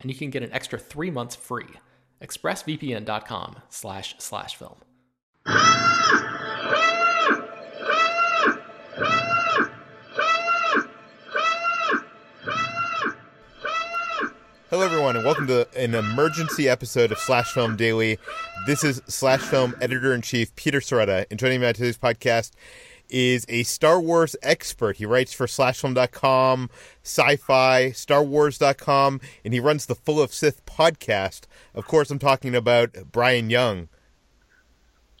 and you can get an extra three months free. ExpressVPN.com slash slash film. Hello, everyone, and welcome to an emergency episode of Slash Film Daily. This is Slash Film editor in chief Peter Sciretta, and joining me on today's podcast is a Star Wars expert. He writes for slashfilm.com, sci-fi, starwars.com, and he runs the Full of Sith podcast. Of course, I'm talking about Brian Young.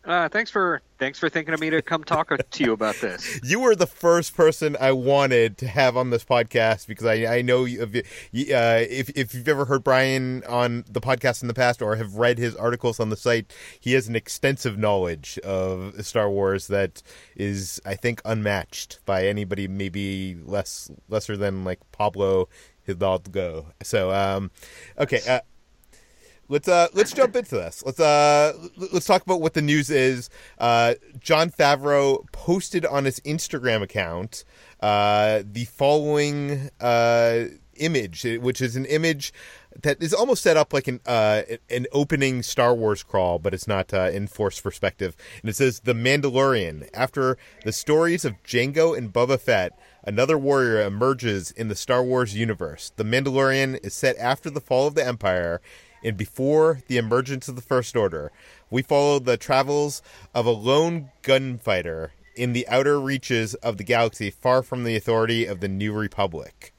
Uh, thanks for thanks for thinking of me to come talk to you about this. You were the first person I wanted to have on this podcast because I I know you, uh, if if you've ever heard Brian on the podcast in the past or have read his articles on the site, he has an extensive knowledge of Star Wars that is I think unmatched by anybody maybe less lesser than like Pablo Hidalgo. So um, okay. Uh, let's uh let's jump into this. Let's uh let's talk about what the news is. Uh, Jon Favreau posted on his Instagram account uh, the following uh, image, which is an image that is almost set up like an uh, an opening Star Wars crawl, but it's not uh, in force perspective. And it says The Mandalorian. After the stories of Jango and Boba Fett, another warrior emerges in the Star Wars universe. The Mandalorian is set after the fall of the Empire and before the emergence of the First Order, we follow the travels of a lone gunfighter in the outer reaches of the galaxy, far from the authority of the New Republic.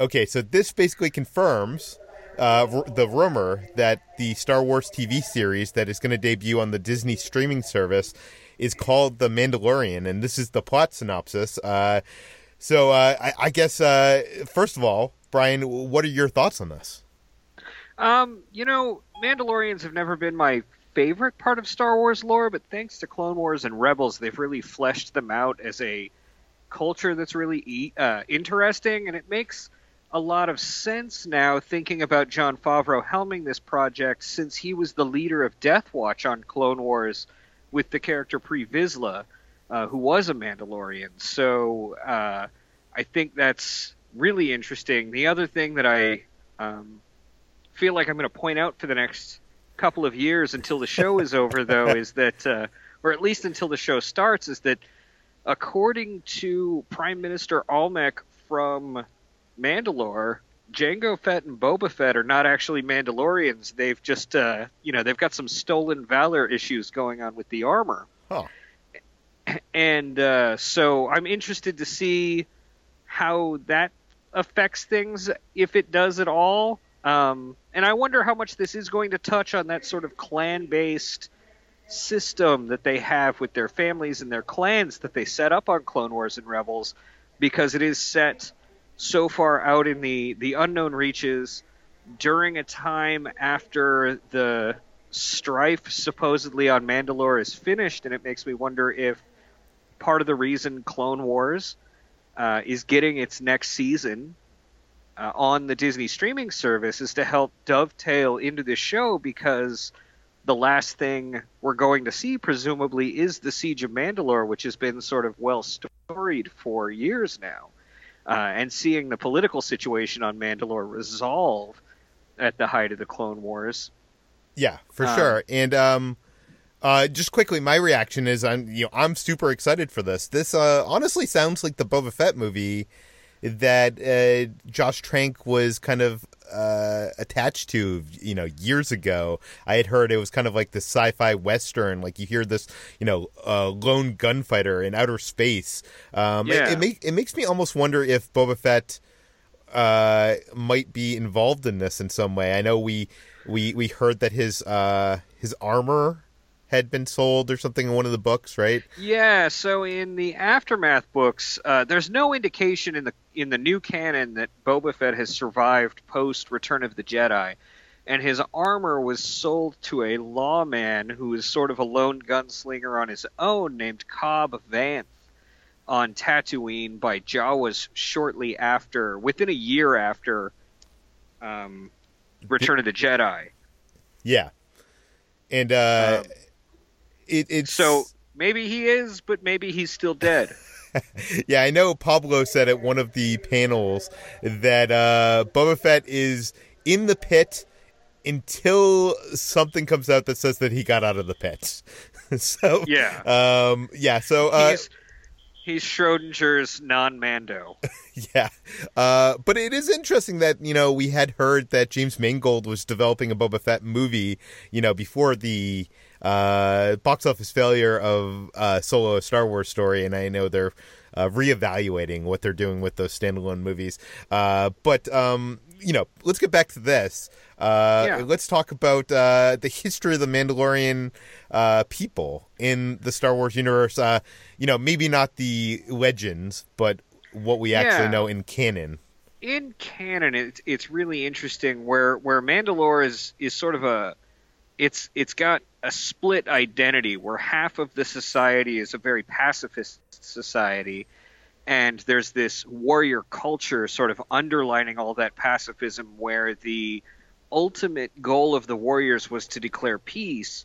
Okay, so this basically confirms uh, the rumor that the Star Wars TV series that is going to debut on the Disney streaming service is called The Mandalorian, and this is the plot synopsis. Uh, so uh, I-, I, guess, uh, first of all, Brian, what are your thoughts on this? Um, you know, Mandalorians have never been my favorite part of Star Wars lore, but thanks to Clone Wars and Rebels, they've really fleshed them out as a culture that's really uh, interesting, and it makes a lot of sense now thinking about Jon Favreau helming this project since he was the leader of Death Watch on Clone Wars with the character Pre Vizsla, uh, who was a Mandalorian. So uh, I think that's really interesting. The other thing that I um, feel like I'm going to point out for the next couple of years until the show is over, though, is that, uh, or at least until the show starts, is that according to Prime Minister Almec from Mandalore, Jango Fett and Boba Fett are not actually Mandalorians. They've just, uh, you know, they've got some stolen valor issues going on with the armor. Oh. And uh, so I'm interested to see how that affects things, if it does at all. Um, and I wonder how much this is going to touch on that sort of clan based system that they have with their families and their clans that they set up on Clone Wars and Rebels, because it is set so far out in the, the unknown reaches during a time after the strife supposedly on Mandalore is finished, and it makes me wonder if part of the reason Clone Wars uh, is getting its next season uh, on the Disney streaming service is to help dovetail into the show because the last thing we're going to see, presumably, is the Siege of Mandalore, which has been sort of well storied for years now. Uh, and seeing the political situation on Mandalore resolve at the height of the Clone Wars. Yeah, for um, sure. And um, uh, just quickly, my reaction is I'm you know I'm super excited for this. This uh, honestly sounds like the Boba Fett movie that uh, Josh Trank was kind of uh, attached to, you know, years ago. I had heard it was kind of like the sci-fi western. Like you hear this, you know, uh, lone gunfighter in outer space. Um, yeah. it, it, make, it makes me almost wonder if Boba Fett uh, might be involved in this in some way. I know we we we heard that his uh, his armor had been sold or something in one of the books, right? Yeah. So in the aftermath books, uh, there's no indication in the in the new canon that Boba Fett has survived post Return of the Jedi, and his armor was sold to a lawman who is sort of a lone gunslinger on his own, named Cobb Vanth, on Tatooine by Jawas shortly after, within a year after, um, Return of the Jedi. Yeah, and uh, um, it, it's so maybe he is, but maybe he's still dead. yeah, I know Pablo said at one of the panels that uh, Boba Fett is in the pit until something comes out that says that he got out of the pit. so yeah, um, yeah. So uh, he's, he's Schrodinger's non-Mando. yeah, uh, but it is interesting that you know we had heard that James Mangold was developing a Boba Fett movie, you know, before the uh, box office failure of uh, Solo Star Wars story, and I know they're uh, reevaluating what they're doing with those standalone movies. Uh, but um, you know, let's get back to this. Uh, yeah. Let's talk about uh, the history of the Mandalorian uh, people in the Star Wars universe. Uh, you know, maybe not the legends, but what we actually yeah. know in canon. In canon, it's it's really interesting where where Mandalore is is sort of a it's it's got a split identity where half of the society is a very pacifist society and there's this warrior culture sort of underlining all that pacifism where the ultimate goal of the warriors was to declare peace.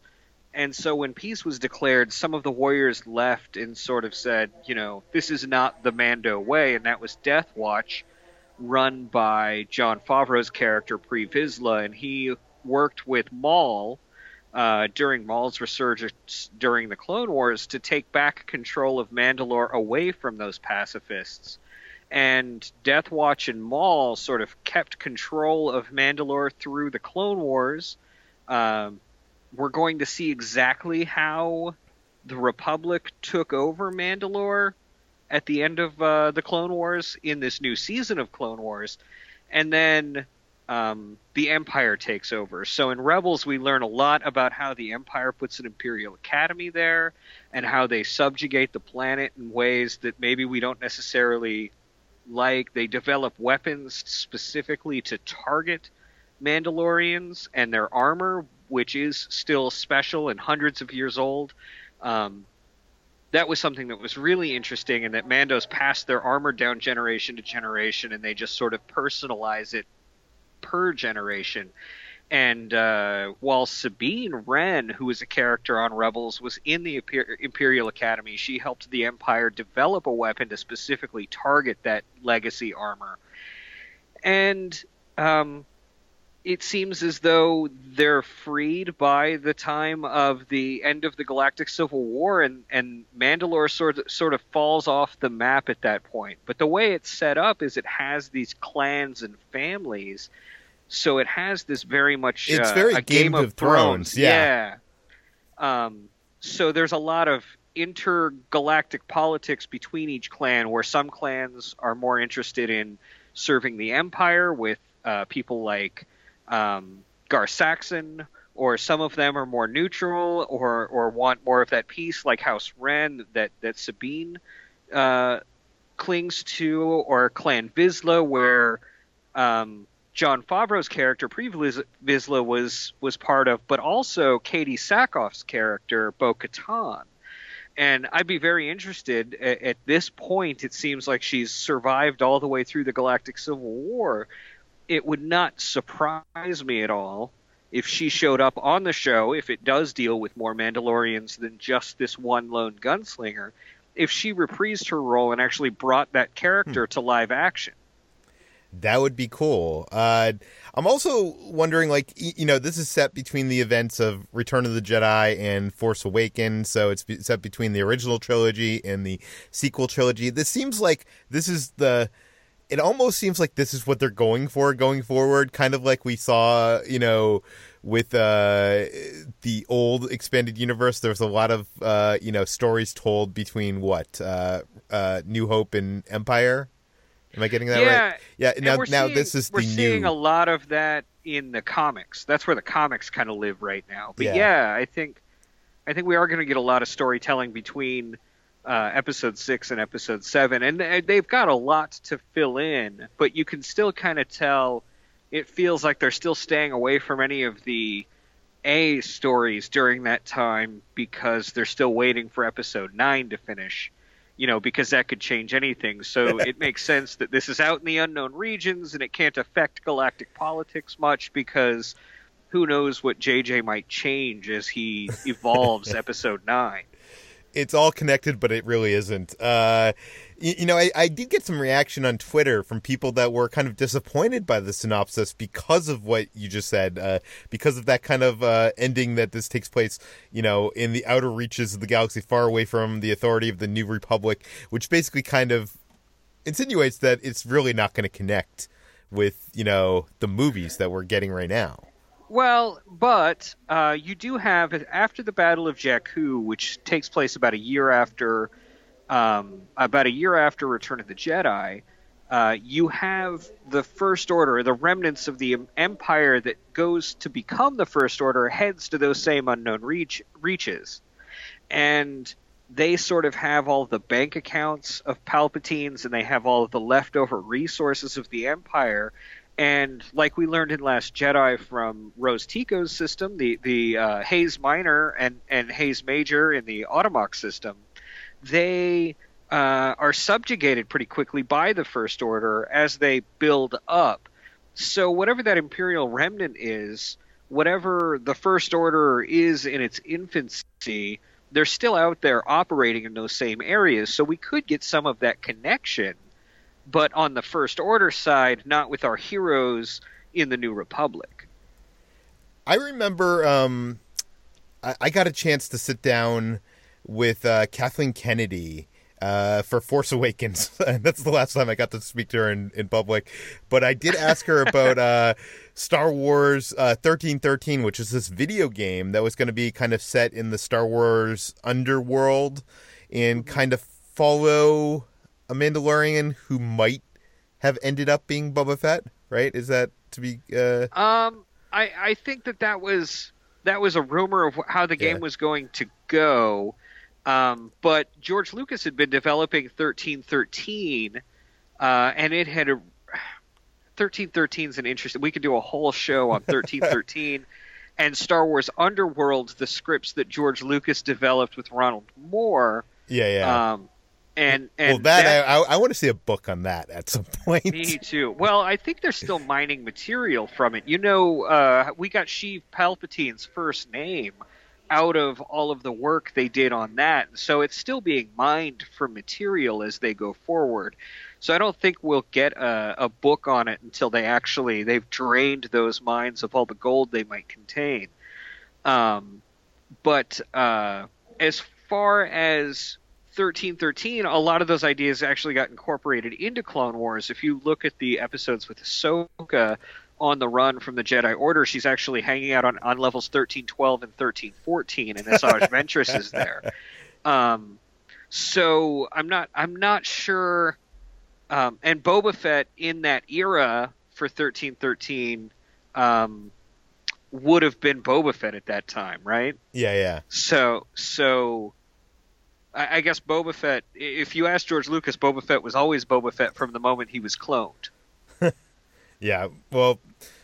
And so when peace was declared some of the warriors left and sort of said you know this is not the mando way and that was death watch run by jon favreau's character pre vizsla and he worked with maul uh, during Maul's resurgence during the Clone Wars to take back control of Mandalore away from those pacifists. And Death Watch and Maul sort of kept control of Mandalore through the Clone Wars. Um, we're going to see exactly how the Republic took over Mandalore at the end of uh, the Clone Wars in this new season of Clone Wars. And then um, the Empire takes over. So in Rebels, we learn a lot about how the Empire puts an Imperial Academy there and how they subjugate the planet in ways that maybe we don't necessarily like. They develop weapons specifically to target Mandalorians and their armor, which is still special and hundreds of years old. Um, that was something that was really interesting, and that Mandos pass their armor down generation to generation, and they just sort of personalize it per generation. And uh, while Sabine Wren, who is a character on Rebels, was in the Imperial Academy, she helped the Empire develop a weapon to specifically target that legacy armor. And um, it seems as though they're freed by the time of the end of the Galactic Civil War, and, and Mandalore sort of, sort of falls off the map at that point. But the way it's set up is it has these clans and families so it has this very much it's uh, very a Game, Game of, Thrones. Thrones. Yeah. yeah. Um, so there's a lot of intergalactic politics between each clan, where some clans are more interested in serving the Empire with uh, people like um, Gar Saxon, or some of them are more neutral, or or want more of that peace, like House Wren that that Sabine uh, clings to, or Clan Vizsla, where um, Jon Favreau's character pre Vizsla was was part of, but also Katee Sackhoff's character Bo Katan. And I'd be very interested at, at, this point. It seems like she's survived all the way through the Galactic Civil War. It would not surprise me at all if she showed up on the show, if it does deal with more Mandalorians than just this one lone gunslinger, if she reprised her role and actually brought that character hmm. to live action. That would be cool. Uh, I'm also wondering, like, you know, this is set between the events of Return of the Jedi and Force Awakens, so it's set between the original trilogy and the sequel trilogy. This seems like this is the. It almost seems like this is what they're going for going forward, kind of like we saw, you know, with uh, the old expanded universe. There's a lot of, uh, you know, stories told between what uh, uh New Hope and Empire Am I getting that yeah, right? Yeah. Now, now seeing, this is we're seeing new... a lot of that in the comics. That's where the comics kind of live right now. But yeah, yeah I think I think we are going to get a lot of storytelling between uh, episode six and episode seven, and uh, they've got a lot to fill in. But you can still kind of tell. It feels like they're still staying away from any of the A stories during that time because they're still waiting for episode nine to finish you know, because that could change anything. So it makes sense that this is out in the unknown regions and it can't affect galactic politics much because who knows what JJ might change as he evolves episode 9 it's all connected, but it really isn't. Uh, you, you, know, I, I did get some reaction on Twitter from people that were kind of disappointed by the synopsis because of what you just said, uh, because of that kind of uh, ending that this takes place, you know, in the outer reaches of the galaxy, far away from the authority of the New Republic, which basically kind of insinuates that it's really not going to connect with, you know, the movies that we're getting right now. Well, but uh, you do have after the Battle of Jakku, which takes place about a year after, um, about a year after Return of the Jedi. Uh, you have the First Order, the remnants of the Empire that goes to become the First Order, heads to those same unknown reach, reaches, and they sort of have all the bank accounts of Palpatine's, and they have all the leftover resources of the Empire, and like we learned in Last Jedi from Rose Tico's system, the the uh, Hays Minor and and Hays Major in the Otomok system, they uh, are subjugated pretty quickly by the First Order as they build up. So whatever that Imperial remnant is, whatever the First Order is in its infancy, they're still out there operating in those same areas. So we could get some of that connection but on the First Order side, not with our heroes in the New Republic. I remember um, I, I, got a chance to sit down with uh, Kathleen Kennedy uh, for Force Awakens. That's the last time I got to speak to her in, in public. But I did ask her about uh, Star Wars uh, 1313, which is this video game that was going to be kind of set in the Star Wars underworld and mm-hmm. kind of follow a Mandalorian who might have ended up being Boba Fett, right? Is that to be? Uh... Um, I I think that that was that was a rumor of how the game yeah. was going to go. Um, but George Lucas had been developing 1313, uh, and it had a 1313 is an interesting. We could do a whole show on 1313 and Star Wars Underworld, the scripts that George Lucas developed with Ronald Moore. Yeah, yeah. Um, and, and well, that, that I, I, want to see a book on that at some point. Me too. Well, I think they're still mining material from it. You know, uh, we got Sheev Palpatine's first name out of all of the work they did on that, so it's still being mined for material as they go forward. So I don't think we'll get a, a book on it until they actually they've drained those mines of all the gold they might contain. Um, but uh, as far as 1313, a lot of those ideas actually got incorporated into Clone Wars. If you look at the episodes with Ahsoka on the run from the Jedi Order, she's actually hanging out on, on levels 1312 and 1314, and Asajj Ventress is there. Um, so I'm not I'm not sure. Um, and Boba Fett in that era for 1313 um, would have been Boba Fett at that time, right? Yeah, yeah. So so I, I guess Boba Fett. If you ask George Lucas, Boba Fett was always Boba Fett from the moment he was cloned. yeah. Well.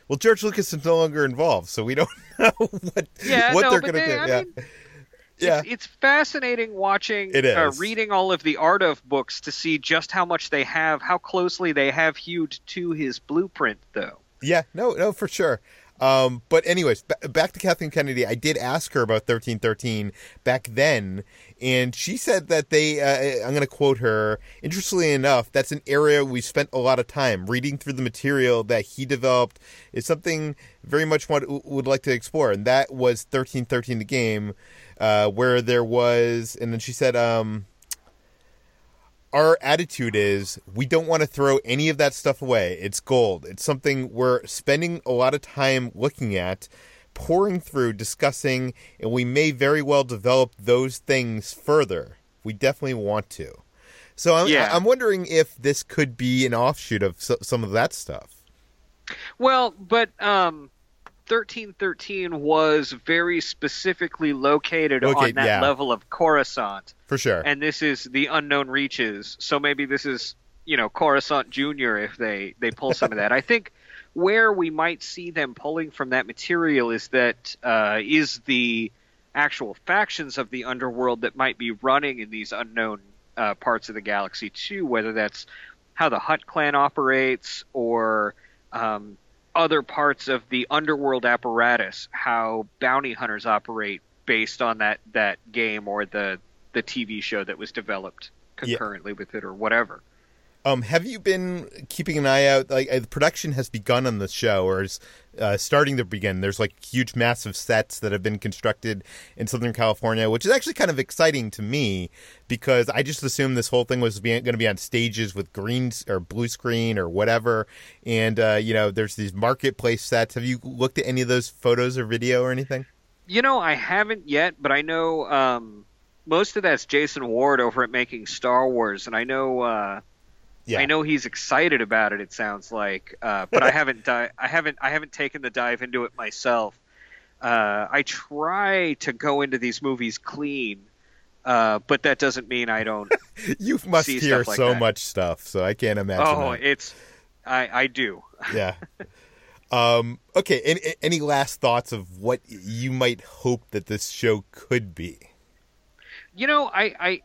Well, George Lucas is no longer involved, so we don't know what yeah, what no, they're going to do. I yeah. Mean, yeah. It's, it's, fascinating watching, it is. Uh, reading all of the art of books to see just how much they have, how closely they have hewed to his blueprint, though. Yeah, no, no, for sure. Um, but anyways, b- back to Kathleen Kennedy. I did ask her about thirteen thirteen back then, and she said that they. Uh, I'm going to quote her. Interestingly enough, that's an area we spent a lot of time reading through the material that he developed. Is something very much want, would like to explore, and that was thirteen thirteen the game, uh, where there was, and then she said, um, our attitude is we don't want to throw any of that stuff away. It's gold. It's something we're spending a lot of time looking at, pouring through, discussing, and we may very well develop those things further. We definitely want to. So I'm, Yeah. I'm wondering if this could be an offshoot of so, some of that stuff. Well, but um, thirteen thirteen was very specifically located on that yeah. level of Coruscant, For sure. and this is the unknown reaches. So maybe this is you know Coruscant Junior if they they pull some of that. I think where we might see them pulling from that material is that uh, is the actual factions of the underworld that might be running in these unknown uh, parts of the galaxy too. Whether that's how the Hutt clan operates or um, other parts of the underworld apparatus, how bounty hunters operate based on that that game or the the TV show that was developed Yeah. concurrently with it or whatever. Um, have you been keeping an eye out? Like uh, the production has begun on the show, or is uh, starting to begin. There's like huge, massive sets that have been constructed in Southern California, which is actually kind of exciting to me because I just assumed this whole thing was going to be on stages with green or blue screen or whatever. And uh, you know, there's these marketplace sets. Have you looked at any of those photos or video or anything? You know, I haven't yet, but I know um, most of that's Jason Ward over at Making Star Wars, and I know uh, Yeah, I know he's excited about it. It sounds like, uh, but I haven't di- I haven't I haven't taken the dive into it myself. Uh, I try to go into these movies clean, uh, but that doesn't mean I don't. you must hear like so that. much stuff, so I can't imagine. oh, that. it's I I do. yeah. Um, okay. Any, any last thoughts of what you might hope that this show could be? You know, I, I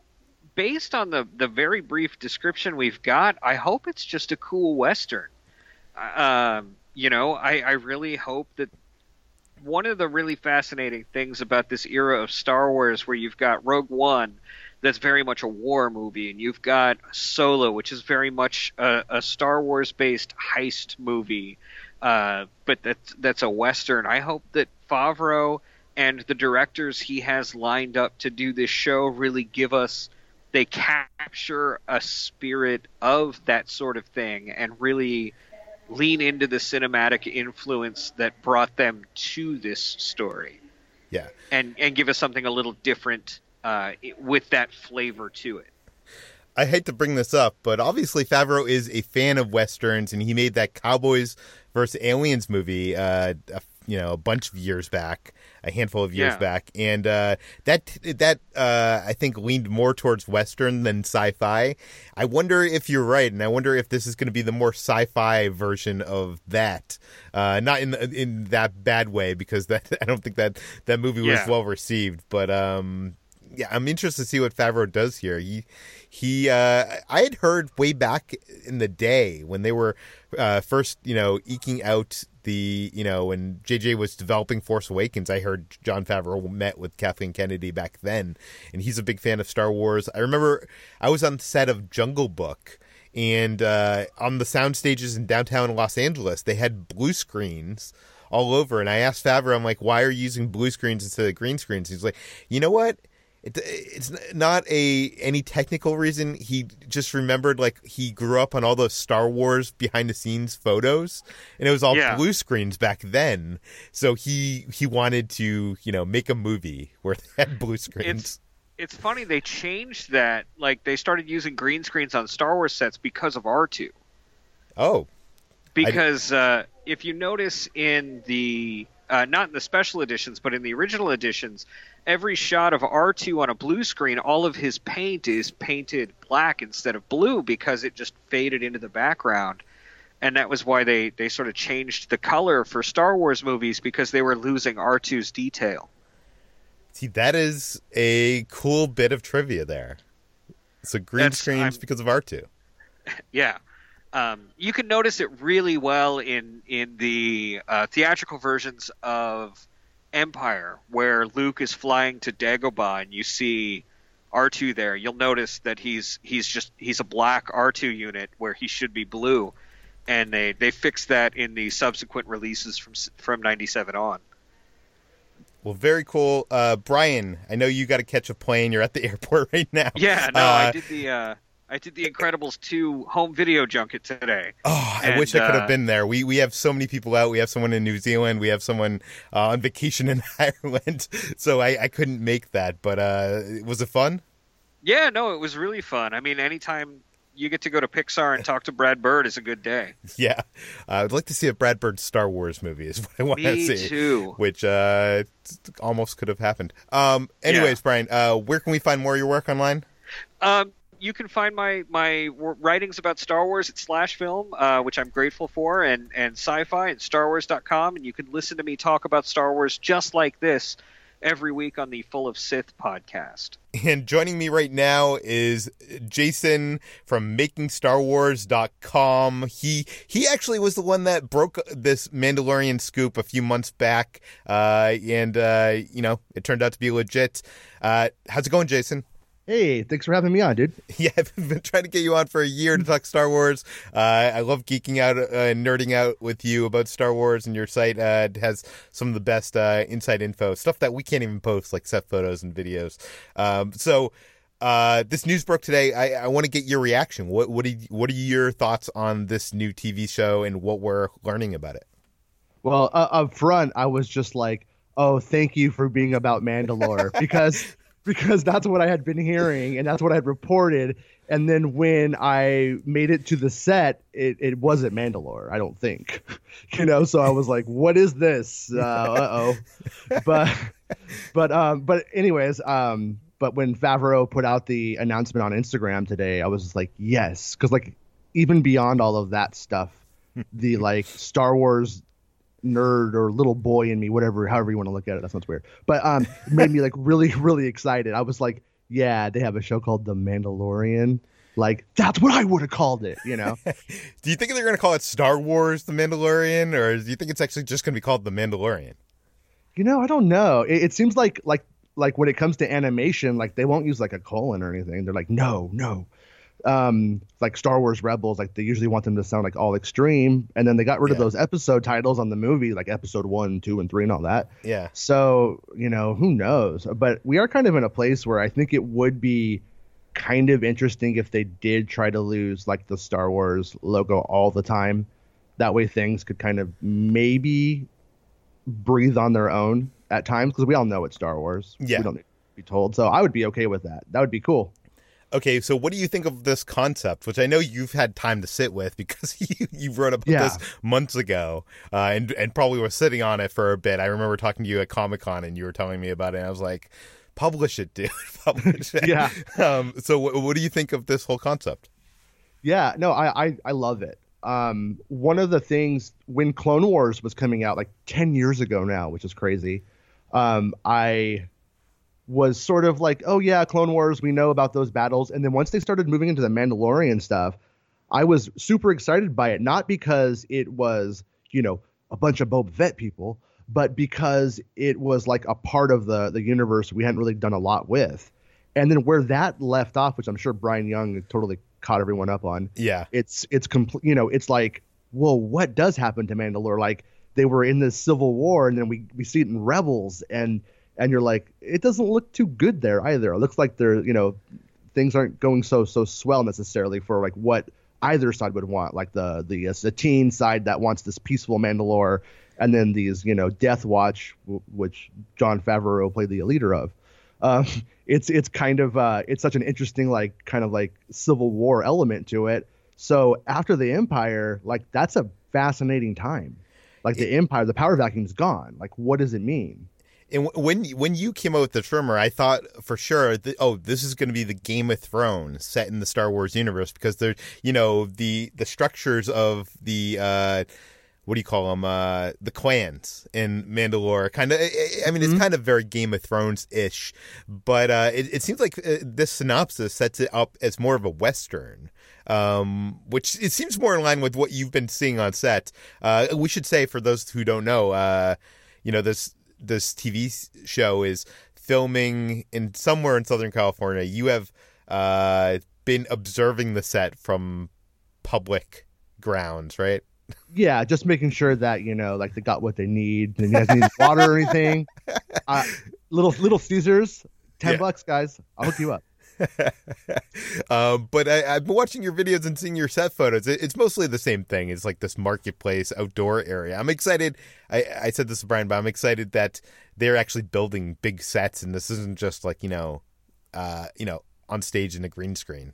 based on the the very brief description we've got, I hope it's just a cool western. Um, you know, I, I really hope that one of the really fascinating things about this era of Star Wars, where you've got Rogue One, that's very much a war movie, and you've got Solo, which is very much a, a Star Wars based heist movie, uh, but that's that's a western. I hope that Favreau and the directors he has lined up to do this show really give us they capture a spirit of that sort of thing and really lean into the cinematic influence that brought them to this story Yeah. and and give us something a little different uh, with that flavor to it. I hate to bring this up, but obviously Favreau is a fan of westerns, and he made that Cowboys versus Aliens movie, uh, a, you know, a bunch of years back, a handful of years Yeah. back, and uh, that that uh, I think leaned more towards western than sci-fi. I wonder if you're right, and I wonder if this is going to be the more sci-fi version of that, uh, not in the, in that bad way, because that I don't think that that movie was Yeah. well received, but um, yeah, I'm interested to see what Favreau does here. He he uh I had heard way back in the day when they were uh first, you know, eking out the, you know, when JJ was developing Force Awakens, I heard Jon Favreau met with Kathleen Kennedy back then, and he's a big fan of Star Wars. I remember I was on the set of Jungle Book and uh on the sound stages in downtown Los Angeles, they had blue screens all over and I asked Favreau, I'm like, "Why are you using blue screens instead of green screens?" He's like, "You know what? It, it's not a any technical reason. He just remembered like he grew up on all those Star Wars behind the scenes photos, and it was all Yeah. blue screens back then. So he he wanted to you know make a movie where they had blue screens. It's it's funny they changed that. Like they started using green screens on Star Wars sets because of R two. oh, because uh, if you notice in the uh, not in the special editions but in the original editions every shot of r2 on a blue screen all of his paint is painted black instead of blue because it just faded into the background and that was why they, they sort of changed the color for star wars movies because they were losing r2's detail see that is a cool bit of trivia there. So green That's- screens I'm- because of R two. yeah Um, you can notice it really well in in the uh, theatrical versions of Empire, where Luke is flying to Dagobah, and you see R2 there. You'll notice that he's he's just he's a black R2 unit where he should be blue, and they they fixed that in the subsequent releases from from '97 on. Well, very cool, uh, Brian. I know you got to catch a plane. You're at the airport right now. Yeah, no, Uh, I did the uh, I did the Incredibles 2 home video junket today. Oh, I And, wish I could have uh, been there. We we have so many people out. We have someone in New Zealand. We have someone uh, on vacation in Ireland. So I, I couldn't make that. But uh, was it fun? Yeah, no, it was really fun. I mean, anytime you get to go to Pixar and talk to Brad Bird is a good day. Yeah, uh, I'd like to see a Brad Bird Star Wars movie. Is what I want to Me see. too. Which uh, almost could have happened. Um, anyways, Brian, uh, where can we find more of your work online? Um, you can find my my writings about Star Wars at Slash Film, uh, which I'm grateful for, and and Sci-Fi and StarWars.com, and you can listen to me talk about Star Wars just like this every week on the Full of Sith podcast. And joining me right now is Jason from MakingStarWars.com. He he actually was the one that broke this Mandalorian scoop a few months back, uh, and uh, you know it turned out to be legit. Uh, how's it going, Jason? Hey, thanks for having me on, dude. Yeah, I've been trying to get you on for a year to talk Star Wars. Uh, I love geeking out uh, and nerding out with you about Star Wars, and your site uh, has some of the best uh, inside info, stuff that we can't even post, like set photos and videos. Um, so, uh, this news broke today. I, I want to get your reaction. What what, you, what are your thoughts on this new TV show and what we're learning about it? Well, uh, up front, I was just like, "Oh, thank you for being about Mandalore," because because that's what I had been hearing and that's what I had reported. And then when I made it to the set, it, it wasn't Mandalore. I don't think, you know. So I was like, "What is this?" Uh oh. But but um but anyways um but when Favreau put out the announcement on Instagram today, I was just like, yes, because like even beyond all of that stuff, the like Star Wars nerd or little boy in me, whatever, however you want to look at it, that sounds weird, but um, made me like really, really excited. I was like, yeah, they have a show called The Mandalorian. Like that's what I would have called it, you know. Do you think they're going to call it Star Wars: The Mandalorian, or do you think it's actually just going to be called The Mandalorian? You know, I don't know. It, it seems like like like when it comes to animation, like they won't use like a colon or anything. They're like, no, no. Um, like Star Wars Rebels, like they usually want them to sound like all extreme, and then they got rid of those episode titles on the movie, like episode one, two, and three, and all that. Yeah. So you know, who knows? But we are kind of in a place where I think it would be kind of interesting if they did try to lose like the Star Wars logo all the time. That way, things could kind of maybe breathe on their own at times because we all know it's Star Wars. Yeah. we don't need to be told. So I would be okay with that. That would be cool. Okay, so what do you think of this concept, which I know you've had time to sit with because you, you wrote about Yeah. this months ago, uh, and and probably were sitting on it for a bit. I remember talking to you at Comic Con, and you were telling me about it, and I was like, "Publish it, dude, publish it." Yeah. Um. So, what, what do you think of this whole concept? Yeah, no, I, I, I love it. Um, one of the things when Clone Wars was coming out like 10 years ago now, which is crazy, um, I was sort of like, oh, yeah, Clone Wars, we know about those battles. And then once they started moving into the Mandalorian stuff, I was super excited by it, not because it was, you know, a bunch of Boba Fett people, but because it was like a part of the, the universe we hadn't really done a lot with. And then where that left off, which I'm sure Brian Young totally caught everyone up on, Yeah. it's it's complete. You know, it's like, well, what does happen to Mandalore? Like they were in this civil war, and then we we see it in Rebels, and and you're like, it doesn't look too good there either. It looks like they're you know things aren't going so so swell necessarily for like what either side would want, like the the uh, Satine side that wants this peaceful Mandalore, and then these you know Death Watch, w- which Jon Favreau played the leader of. Um, it's it's kind of uh, it's such an interesting like kind of like civil war element to it. So after the Empire, like that's a fascinating time. Like the Empire, the power vacuum's gone. Like what does it mean? And when when you came out with the trimmer, I thought for sure, that, oh, this is going to be the Game of Thrones set in the Star Wars universe because there, you know, the the structures of the uh, what do you call them? Uh, the clans in Mandalore. Kind of. I mean, it's mm-hmm. kind of very Game of Thrones ish, but uh, it, it, seems like uh, this synopsis sets it up as more of a western. Um, which it seems more in line with what you've been seeing on set. Uh, we should say for those who don't know, uh, you know this this TV show is filming in somewhere in Southern California. You have uh, been observing the set from public grounds, right? Yeah, just making sure that you know, like they got what they need. You guys need water or anything. Uh, little Little Caesars, ten yeah. bucks, guys. I'll hook you up. um, but I, have been watching your videos and seeing your set photos. It, it's mostly the same thing. It's like this marketplace outdoor area. I'm excited. I, I said this to Brian, but I'm excited that they're actually building big sets, and this isn't just like you know, uh, you know, on stage in a green screen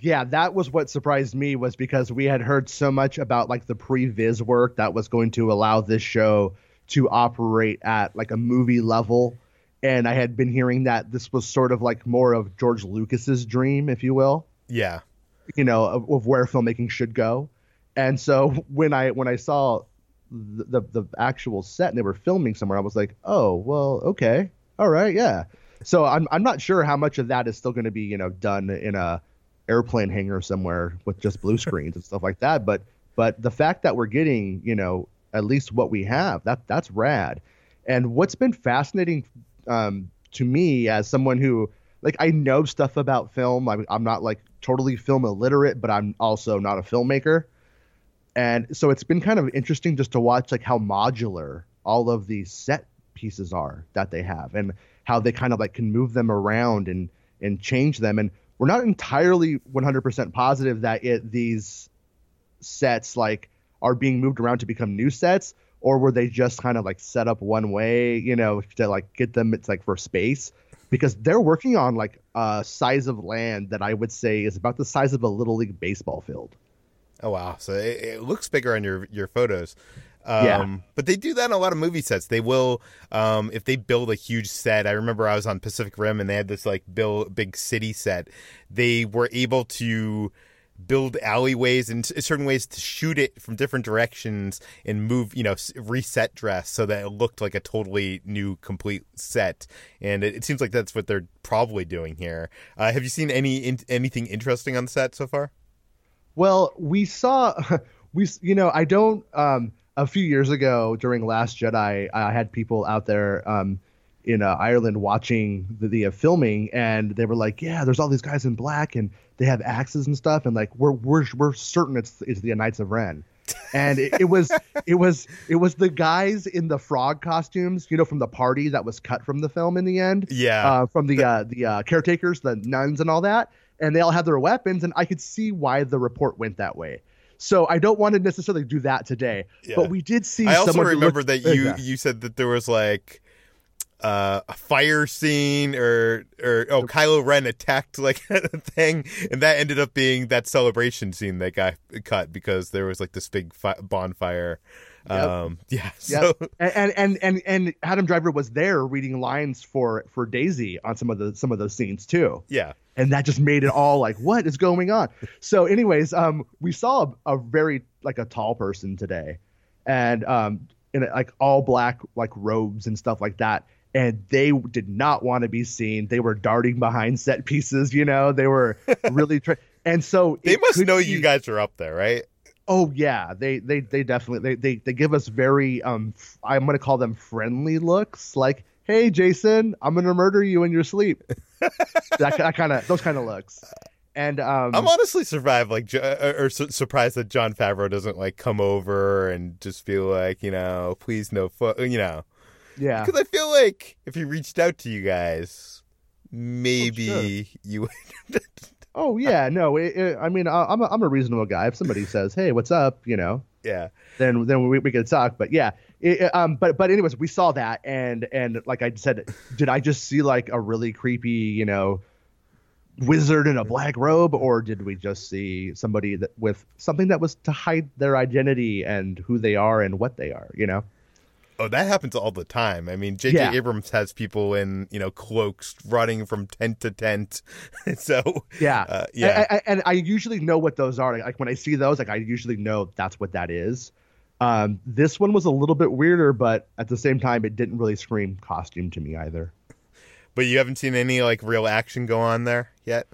yeah, that was what surprised me was because we had heard so much about like the pre-viz work that was going to allow this show to operate at like a movie level and I had been hearing that this was sort of like more of George Lucas's dream, if you will. Yeah. You know, of, of where filmmaking should go. And so when I when I saw the, the, the actual set and they were filming somewhere, I was like, "Oh, well, okay. All right, yeah." So I'm I'm not sure how much of that is still going to be, you know, done in a airplane hangar somewhere with just blue screens and stuff like that. But but the fact that we're getting you know at least what we have that that's rad. And what's been fascinating um, to me as someone who like I know stuff about film. I'm, I'm not like totally film illiterate, but I'm also not a filmmaker. And so it's been kind of interesting just to watch like how modular all of these set pieces are that they have and how they kind of like can move them around and and change them and we're not entirely 100% positive that it these sets like are being moved around to become new sets or were they just kind of like set up one way you know to like get them it's like for space because they're working on like a size of land that i would say is about the size of a little league baseball field oh wow so it, it looks bigger on your your photos um, yeah. But they do that in a lot of movie sets. They will, um, if they build a huge set. I remember I was on Pacific Rim and they had this like build big city set. They were able to build alleyways and certain ways to shoot it from different directions and move, you know, reset dress so that it looked like a totally new, complete set. And it, it seems like that's what they're probably doing here. Uh, have you seen any in, anything interesting on the set so far? Well, we saw, we, you know, I don't. Um, a few years ago during Last Jedi, I had people out there um, in uh, Ireland watching the, the uh, filming, and they were like, "Yeah, there's all these guys in black, and they have axes and stuff, and like we're we're we're certain it's it's the Knights of Ren." and it, it, was it was it was the guys in the frog costumes, you know, from the party that was cut from the film in the end. Yeah, uh, from the uh, the uh, caretakers, the nuns, and all that, and they all had their weapons, and I could see why the report went that way. So I don't want to necessarily do that today. Yeah. But we did see. I also remember that you yeah. you said that there was like uh, a fire scene or or oh Kylo Ren attacked like a thing, and that ended up being that celebration scene that got cut because there was like this big fi- bonfire. Yep. Um, yeah. So yep. and, and and and Adam Driver was there reading lines for for Daisy on some of the some of those scenes too. Yeah and that just made it all like what is going on so anyways um we saw a, a very like a tall person today and um in like all black like robes and stuff like that and they did not want to be seen. They were darting behind set pieces you know? They were really tra- and so they must know be, you guys are up there right? Oh yeah. They they they definitely they they, they give us very um i'm gonna call them friendly looks like hey jason i'm gonna murder you in your sleep. That, that kind of those kind of looks. And um, I'm honestly survived like uh, or su- surprised that Jon Favreau doesn't like come over and just feel like you know please no fo-, you know yeah because I feel like if he reached out to you guys maybe oh, sure. you oh yeah no it, it, I mean I'm a, I'm a reasonable guy if somebody says hey what's up you know yeah then then we, we could talk but yeah it, um, but but anyways, we saw that, and and like I said, did I just see like a really creepy, you know, wizard in a black robe, or did we just see somebody that with something that was to hide their identity and who they are and what they are, you know? Oh, that happens all the time. I mean, J.J. Yeah. Abrams has people in you know cloaks running from tent to tent. so yeah, uh, yeah, and I, and I usually know what those are. Like when I see those, like I usually know that's what that is. Um, this one was a little bit weirder, but at the same time, it didn't really scream costume to me either. But you haven't seen any like real action go on there yet.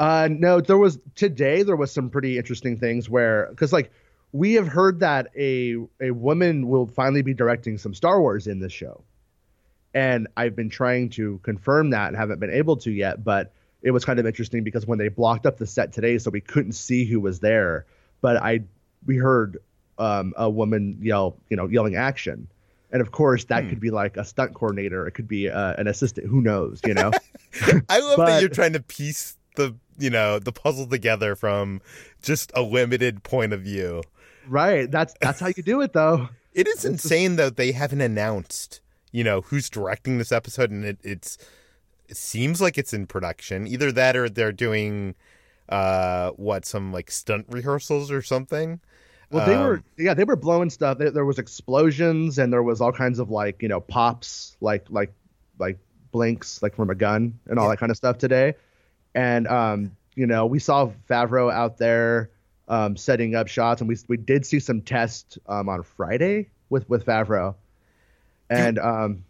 Uh, no, there was today. There was some pretty interesting things where, because like we have heard that a a woman will finally be directing some Star Wars in this show, and I've been trying to confirm that and haven't been able to yet. But it was kind of interesting because when they blocked up the set today, so we couldn't see who was there. But I we heard um, a woman yell, you know, yelling action. And of course, that Hmm. could be like a stunt coordinator. It could be uh, an assistant. Who knows? You know. I love that you're trying to piece the you know the puzzle together from just a limited point of view. Right. That's that's how you do it, though. It is insane though they haven't announced you know who's directing this episode, and it, it's it seems like it's in production. Either that or they're doing uh what some like stunt rehearsals or something. Well, they were Um, yeah, they were blowing stuff. There, there was explosions and there was all kinds of like you know pops, like like like blinks, like from a gun and all Yeah. that kind of stuff today. And um, you know, we saw Favreau out there um, setting up shots, and we we did see some tests um, on Friday with with Favreau. And um,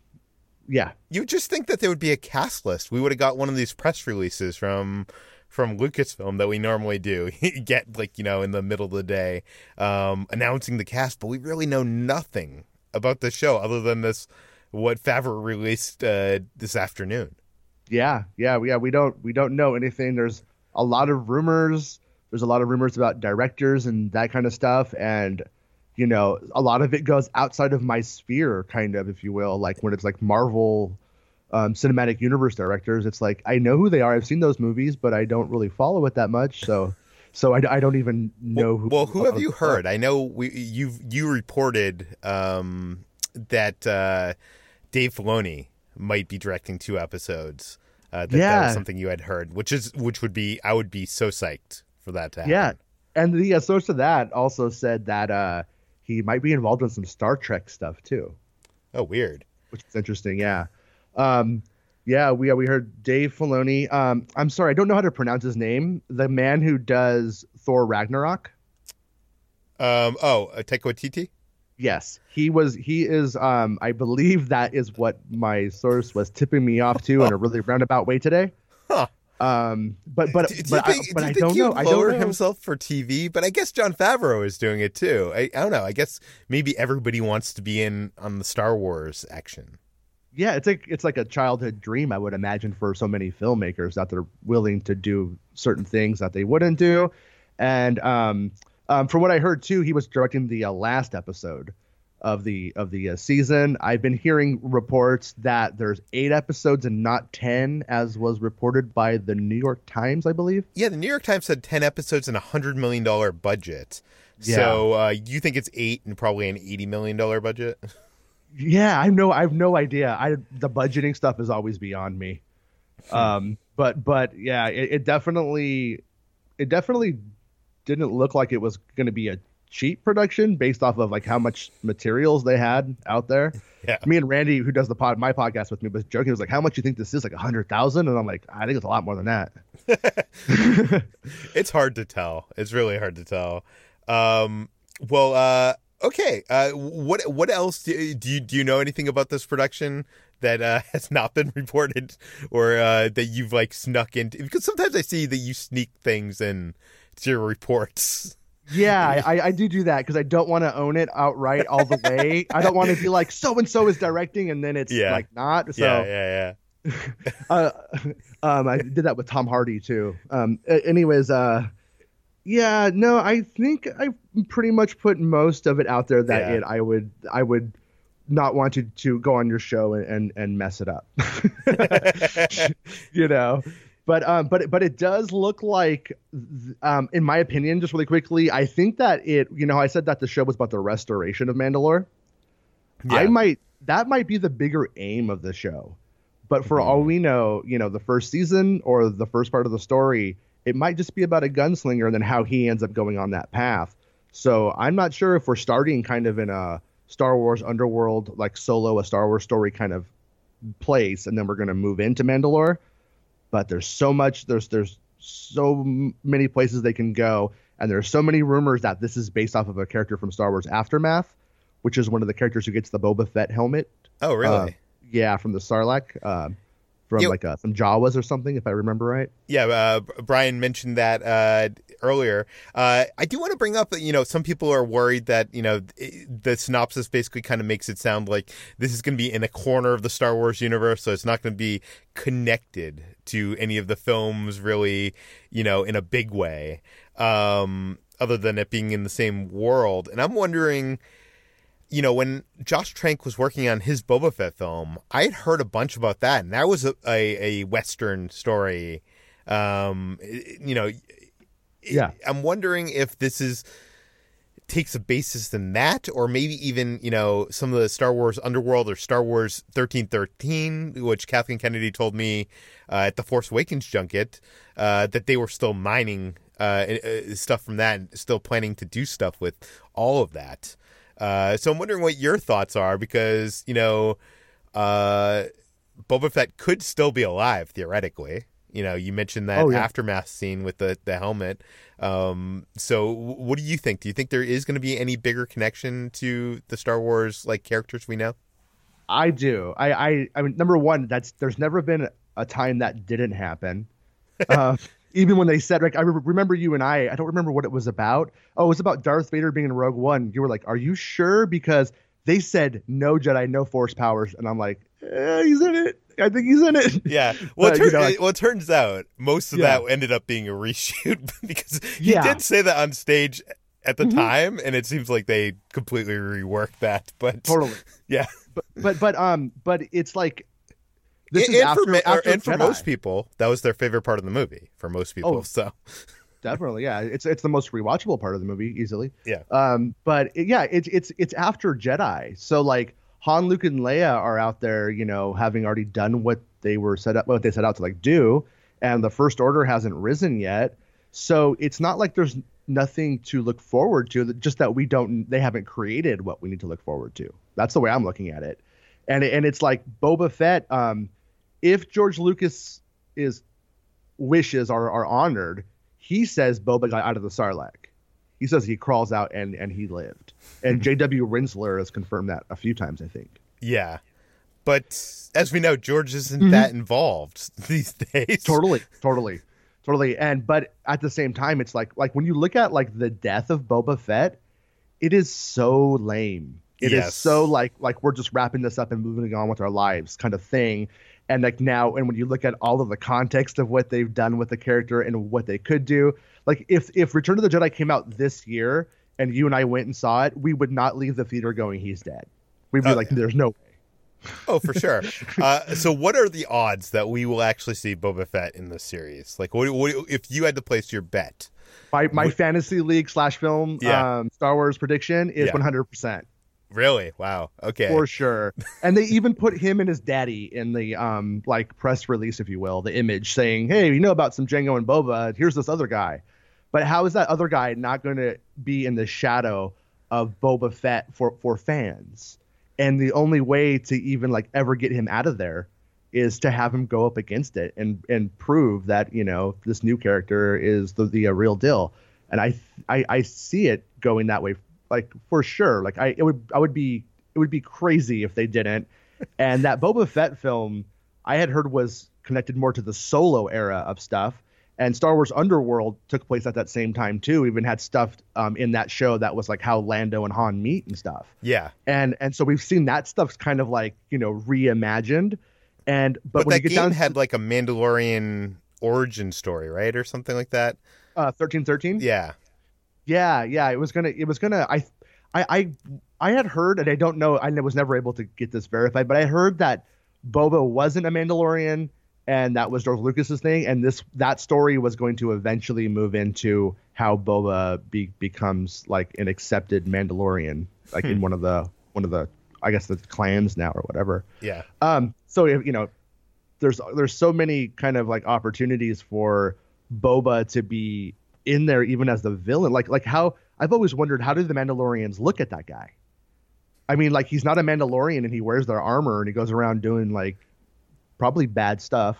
yeah, You just think that there would be a cast list. We would have got one of these press releases from from Lucasfilm that we normally do. Get like, you know, in the middle of the day, um, announcing the cast, but we really know nothing about the show other than this what Favreau released uh, this afternoon. Yeah, yeah, yeah. We don't we don't know anything. There's a lot of rumors. There's a lot of rumors about directors and that kind of stuff, and you know, a lot of it goes outside of my sphere, kind of, if you will. Like when it's like Marvel um, cinematic universe directors, it's like I know who they are. I've seen those movies, but I don't really follow it that much. So, so I, I don't even know well, who. well, who have you heard? I know we you you reported um, that uh, Dave Filoni might be directing two episodes. Uh, that, that Yeah. was something you had heard, which is which would be I would be so psyched for that to happen. Yeah, and the uh, source of that also said that uh, he might be involved in some Star Trek stuff too. Oh, weird. which is interesting. Yeah, um, yeah. We we heard Dave Filoni. Um, I'm sorry, I don't know how to pronounce his name. The man who does Thor Ragnarok. Um. Oh, uh, Taika Waititi. Yes, he was. He is. Um, I believe that is what my source was tipping me off to in a really roundabout way today. Um, but but do, do but you I, think, but do I don't know. I don't know. himself for TV? But I guess Jon Favreau is doing it too. I, I don't know. I guess maybe everybody wants to be in on the Star Wars action. Yeah, it's like it's like a childhood dream, I would imagine, for so many filmmakers that they're willing to do certain things that they wouldn't do. And um, um, from what I heard too, he was directing the uh, last episode of the of the uh, season. I've been hearing reports that there's eight episodes and not ten, as was reported by the New York Times, I believe. Yeah, the New York Times said ten episodes and a hundred million dollar budget. Yeah. So uh, you think it's eight and probably an eighty million dollar budget? Yeah, I know. I have no idea. I the budgeting stuff is always beyond me. Um, but but yeah, it, it definitely, it definitely didn't look like it was going to be a cheap production based off of like how much materials they had out there. Yeah. Me and Randy, who does the pod, my podcast with me, was joking. He was like, "How much you think this is? Like a hundred thousand? And I'm like, "I think it's a lot more than that." it's hard to tell. It's really hard to tell. Um, well, uh, okay. Uh, what what else do, do you do you know anything about this production that uh, has not been reported or uh, that you've like snuck into? Because sometimes I see that you sneak things in to your reports. Yeah, I, I do do that because I don't want to own it outright all the way. I don't want to be like so and so is directing and then it's Yeah. like not. So yeah, yeah, yeah. uh, um, I did that with Tom Hardy too. Um, anyways, uh, yeah, no, I think I pretty much put most of it out there that Yeah. it I would I would not want to to go on your show and and, and mess it up. you know. But um, but but it does look like, um, in my opinion, just really quickly, I think that it, you know, I said that the show was about the restoration of Mandalore. I might that might be the bigger aim of the show. But for all we know, you know, the first season or the first part of the story, it might just be about a gunslinger and then how he ends up going on that path. So I'm not sure if we're starting kind of in a Star Wars underworld, like solo, a Star Wars story kind of place, and then we're going to move into Mandalore. But there's so much, there's there's so many places they can go, And there's so many rumors that this is based off of a character from Star Wars Aftermath, which is one of the characters who gets the Boba Fett helmet. Oh, really? Uh, yeah, from the Sarlacc, uh, from Yeah. like uh, some Jawas or something, if I remember right. Yeah, uh, Brian mentioned that uh, earlier. Uh, I do want to bring up that you know some people are worried that you know the synopsis basically kind of makes it sound like this is going to be in a corner of the Star Wars universe, so it's not going to be connected to any of the films really, you know, in a big way, um, other than it being in the same world. And I'm wondering you know, when Josh Trank was working on his Boba Fett film, I had heard a bunch about that, and that was a, a, a Western story. Um, you know, Yeah. I'm wondering if this is takes a basis in that, or maybe even you know some of the Star Wars Underworld or Star Wars 1313, which Kathleen Kennedy told me uh, at the Force Awakens junket uh, that they were still mining uh, uh, stuff from that and still planning to do stuff with all of that. Uh, so I'm wondering what your thoughts are because you know, uh, Boba Fett could still be alive theoretically. You know, you mentioned that Oh, yeah. aftermath scene with the the helmet. Um, so w- what do you think? Do you think there is going to be any bigger connection to the Star Wars like characters we know? I do. I, I, I mean, number one, that's there's never been a time that didn't happen. Uh, even when they said, like, I re- remember you and I. I don't remember what it was about. Oh, it was about Darth Vader being in Rogue One. You were like, "Are you sure?" Because they said no Jedi, no Force powers, and I'm like, eh, "He's in it. I think he's in it." Yeah. Well, it, But, you know, like- well, it turns out most of Yeah. that ended up being a reshoot because he Yeah. did say that on stage at the Mhm. time, and it seems like they completely reworked that. But Totally. yeah, But but but um, but it's like this and, is and for, ma- after and for most people, that was their favorite part of the movie. For most people, Oh. so Definitely, yeah. It's it's the most rewatchable part of the movie easily. Yeah. Um, but it, yeah, it's it's it's after Jedi, so like Han, Luke, and Leia are out there, you know, having already done what they were set up, what they set out to like do, and the First Order hasn't risen yet. So it's not like there's nothing to look forward to. Just that we don't, they haven't created what we need to look forward to. That's the way I'm looking at it, and and it's like Boba Fett. Um, if George Lucas is wishes are, are honored, he says Boba got out of the Sarlacc. He says he crawls out and, and he lived. And J.W. Rinzler has confirmed that a few times, I think. yeah. But as we know, George isn't Mhm. that involved these days. Totally, totally, totally. And but at the same time, it's like like when you look at like the death of Boba Fett, it is so lame. It is Yes. so like like we're just wrapping this up and moving on with our lives kind of thing. And like now, and when you look at all of the context of what they've done with the character and what they could do, like if if Return of the Jedi came out this year and you and I went and saw it, we would not leave the theater going, "He's dead." We'd be Oh, like, yeah. "There's no way." Oh, for sure. uh, so, what are the odds that we will actually see Boba Fett in this series? Like, what, what if you had to place your bet? My my Would- fantasy league slash film Yeah. um, Star Wars prediction is 100 percent Really? Wow. Okay. for sure. And they even put him and his daddy in the um like press release, if you will, the image saying, "Hey, you know about some Jango and Boba? Here's this other guy." But how is that other guy not going to be in the shadow of Boba Fett for for fans? And the only way to even like ever get him out of there is to have him go up against it and and prove that you know this new character is the the uh, real deal. And I, I I see it going that way like for sure. Like I it would I would be it would be crazy if they didn't. And that Boba Fett film I had heard was connected more to the solo era of stuff. And Star Wars Underworld took place at that same time too. Even had stuff um, in that show that was like how Lando and Han meet and stuff yeah. and and so we've seen that stuff's kind of like you know reimagined and but, But, when that you get game had like a Mandalorian origin story, right, or something like that. uh, 1313 Yeah. Yeah yeah it was gonna it was gonna I, I i i had heard and i don't know i was never able to get this verified but i heard that boba wasn't a mandalorian and that was george lucas's thing and this that story was going to eventually move into how boba be, becomes like an accepted mandalorian like in Hmm. one of the one of the i guess the clans now or whatever Yeah. Um, so you know, there's there's so many kind of like opportunities for Boba to be in there even as the villain. Like like how I've always wondered how do the Mandalorians look at that guy? I mean, like he's not a Mandalorian and he wears their armor and he goes around doing like probably bad stuff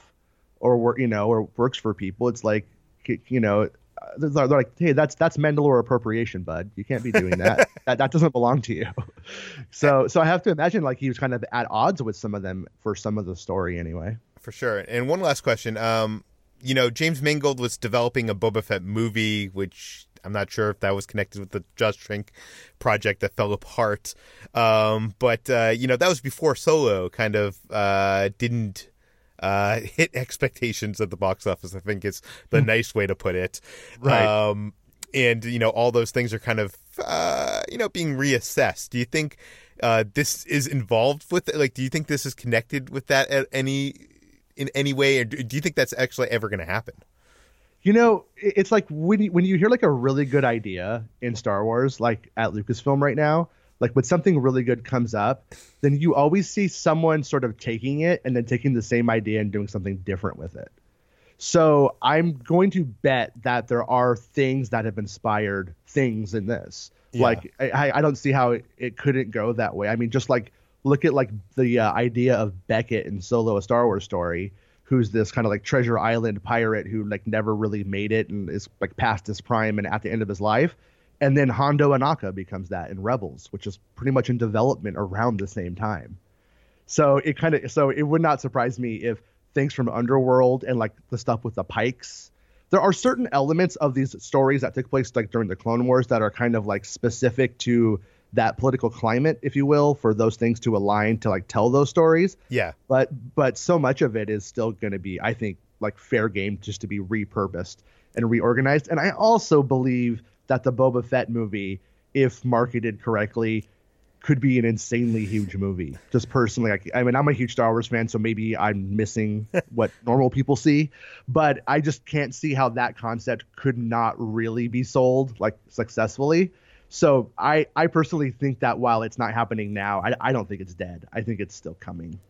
or work you know or works for people. It's like you know they're, like, hey, that's that's Mandalore appropriation, bud. You can't be doing that. that that doesn't belong to you. so so I have to imagine like he was kind of at odds with some of them for some of the story anyway. For sure. And one last question. Um, you know, James Mangold was developing a Boba Fett movie, which I'm not sure if that was connected with the Josh Trank project that fell apart. Um, but uh, you know, that was before Solo kind of uh, didn't uh, hit expectations at the box office. I think is the nice way to put it. Right. Um, and you know, all those things are kind of uh, you know being reassessed. Do you think uh, this is involved with it? Like, do you think this is connected with that at any in any way, or do you think that's actually ever going to happen? You know, it's like when you, when you hear like a really good idea in Star Wars, like at Lucasfilm right now, like when something really good comes up, then you always see someone sort of taking it and then taking the same idea and doing something different with it. So I'm going to bet that there are things that have inspired things in this. Yeah. Like I, I don't see how it, it couldn't go that way. I mean, just like look at like the uh, idea of Beckett in Solo: A Star Wars Story, who's this kind of like treasure island pirate who like never really made it and is like past his prime and at the end of his life. And then Hondo Ohnaka becomes that in Rebels, which is pretty much in development around the same time. So it kind of so it would not surprise me if things from Underworld and like the stuff with the Pikes. There are certain elements of these stories that took place like during the Clone Wars that are kind of like specific to that political climate, if you will, for those things to align to like tell those stories. Yeah. But but so much of it is still going to be, I think, like fair game just to be repurposed and reorganized. And I also believe that the Boba Fett movie, if marketed correctly, could be an insanely huge movie. Just personally, like, I mean, I'm a huge Star Wars fan, so maybe I'm missing what normal people see, but I just can't see how that concept could not really be sold like successfully. So I, I personally think that while it's not happening now, I, I don't think it's dead. I think it's still coming.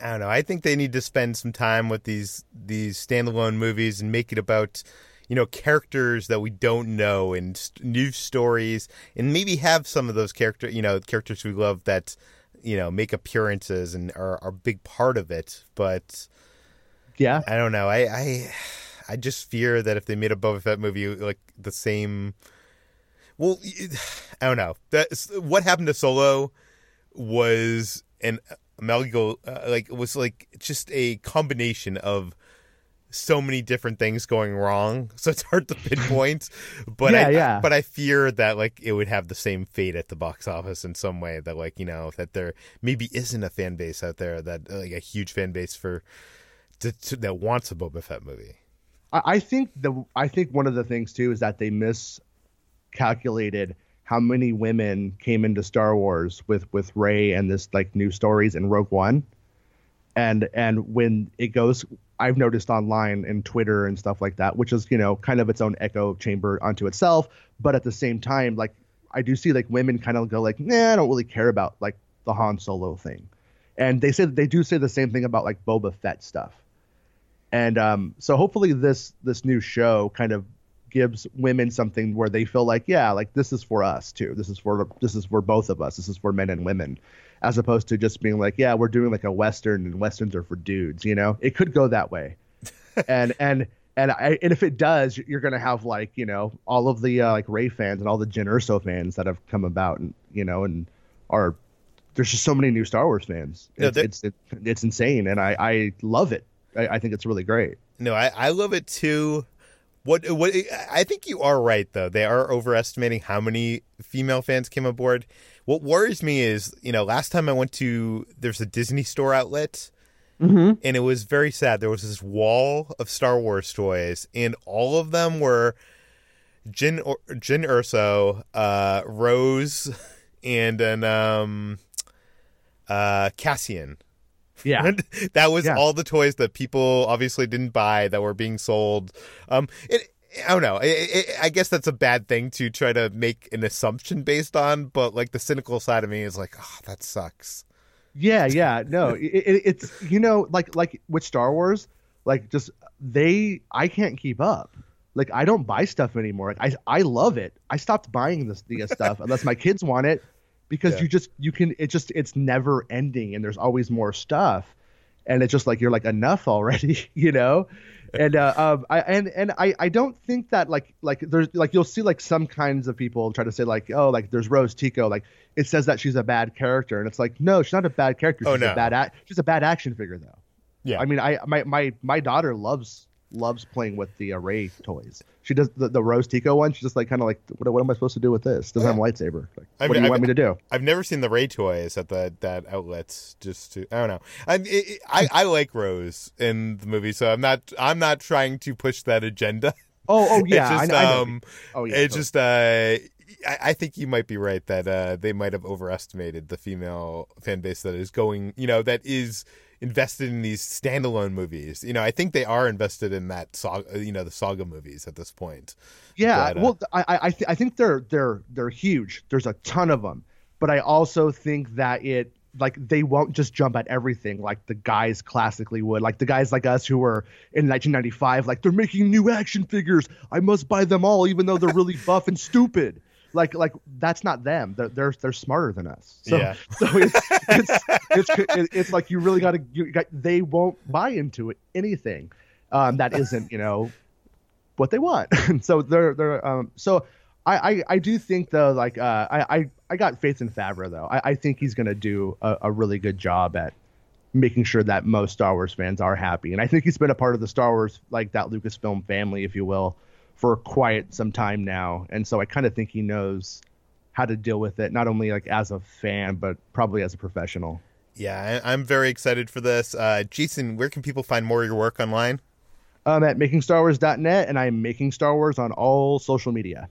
I don't know. I think they need to spend some time with these these standalone movies and make it about you know characters that we don't know and st- new stories and maybe have some of those character you know characters we love that you know make appearances and are, are a big part of it. But Yeah. I don't know. I I I just fear that if they made a Boba Fett movie like the same. Well, I don't know. That's what happened to Solo was an amalgam uh, like it was like just a combination of so many different things going wrong so it's hard to pinpoint but Yeah, I, yeah. but i fear that like it would have the same fate at the box office in some way that like you know that there maybe isn't a fan base out there that like a huge fan base for to, to, that wants a boba fett movie I, I think the I think one of the things too is that they miscalculated how many women came into Star Wars with with Rey and this like new stories in Rogue One, and and when it goes, I've noticed online and Twitter and stuff like that, which is you know kind of its own echo chamber unto itself, but at the same time, like I do see like women kind of go like, nah, I don't really care about like the Han Solo thing, and they say they do say the same thing about like Boba Fett stuff. And um, so hopefully this this new show kind of gives women something where they feel like yeah like this is for us too. This is for this is for both of us. This is for men and women. As opposed to just being like yeah we're doing like a western and westerns are for dudes you know? It could go that way. And and and I, and if it does you're gonna have like you know all of the uh, like rey fans and all the jyn erso fans that have come about and you know and are there's just so many new star wars fans. It's, that- it's, it's it's insane and i i love it. I, I think it's really great. No, I, I love it too. What what I think you are right though. They are overestimating how many female fans came aboard. What worries me is, you know, last time I went to there's a Disney store outlet mm-hmm. and it was very sad. There was this wall of Star Wars toys and all of them were Jyn or, Jyn Erso, uh Rose and an um uh Cassian. Yeah that was Yeah. all the toys that people obviously didn't buy that were being sold. Um, it, I don't know. I, I, I guess that's a bad thing to try to make an assumption based on, but like the cynical side of me is like, oh, that sucks. Yeah, yeah, no, it, it, it's you know like like with Star Wars, like just they I can't keep up. Like I don't buy stuff anymore. Like, I I love it. I stopped buying this the stuff unless my kids want it because Yeah. you just you can it just it's never ending and there's always more stuff and it's just like you're like enough already, you know. and uh, um, I and and I, I don't think that like like there's like you'll see like some kinds of people try to say like oh like there's Rose Tico like it says that she's a bad character and it's like no she's not a bad character she's Oh, no. a bad act she's a bad action figure though Yeah. I mean I my my my daughter loves loves playing with the array toys she does the, the Rose Tico one she's just like kind of like what, what am I supposed to do with this doesn't have a lightsaber like, I what do you I want me to do I've never seen the Rey toys at the that outlets. Just to I don't know. I it, it- I I like Rose in the movie, so I'm not I'm not trying to push that agenda. oh oh yeah it's just, I, um, oh yeah it's so- just uh. I I think you might be right that uh, they might have overestimated the female fan base that is going, you know, that is invested in these standalone movies. You know, I think they are invested in that saga, you know, the saga movies at this point. Yeah, But, uh, well, I I I, th- I think they're they're they're huge. There's a ton of them, but I also think that it like they won't just jump at everything like the guys classically would. Like the guys like us who were in 1995, like they're making new action figures. I must buy them all, even though they're really buff and stupid. Like like that's not them. They're they're, they're smarter than us. So, Yeah. so it's it's, it's it's like you really got to you got, they won't buy into it anything um, that isn't you know what they want. And so they're they're um so I, I, I do think though like uh I, I, I got faith in Favreau though. I, I think he's gonna do a, a really good job at making sure that most Star Wars fans are happy. And I think he's been a part of the Star Wars like that Lucasfilm family, if you will, for quite some time now. And so I kind of think he knows how to deal with it, not only like as a fan, but probably as a professional. Yeah, I, I'm very excited for this. Uh, Jason, where can people find more of your work online? I'm at makingstarwars.net and I'm making Star Wars on all social media.